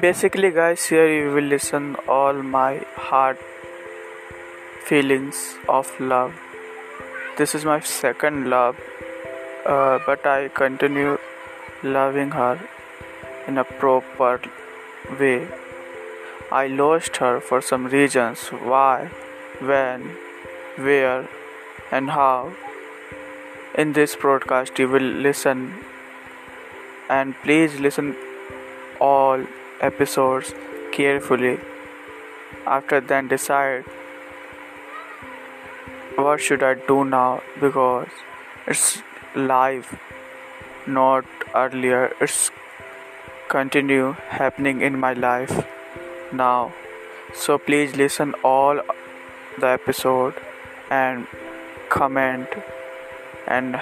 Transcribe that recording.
Basically, guys, here you will listen all my heart feelings of love. This is my second love, uh, but I continue loving her in a proper way. I lost her for some reasons why, when, where, and how. In this broadcast, you will listen and please listen all episodes carefully. After then, decide what should I do now because it's live, not earlier. It's continue happening in my life now. So please listen all the episode and comment and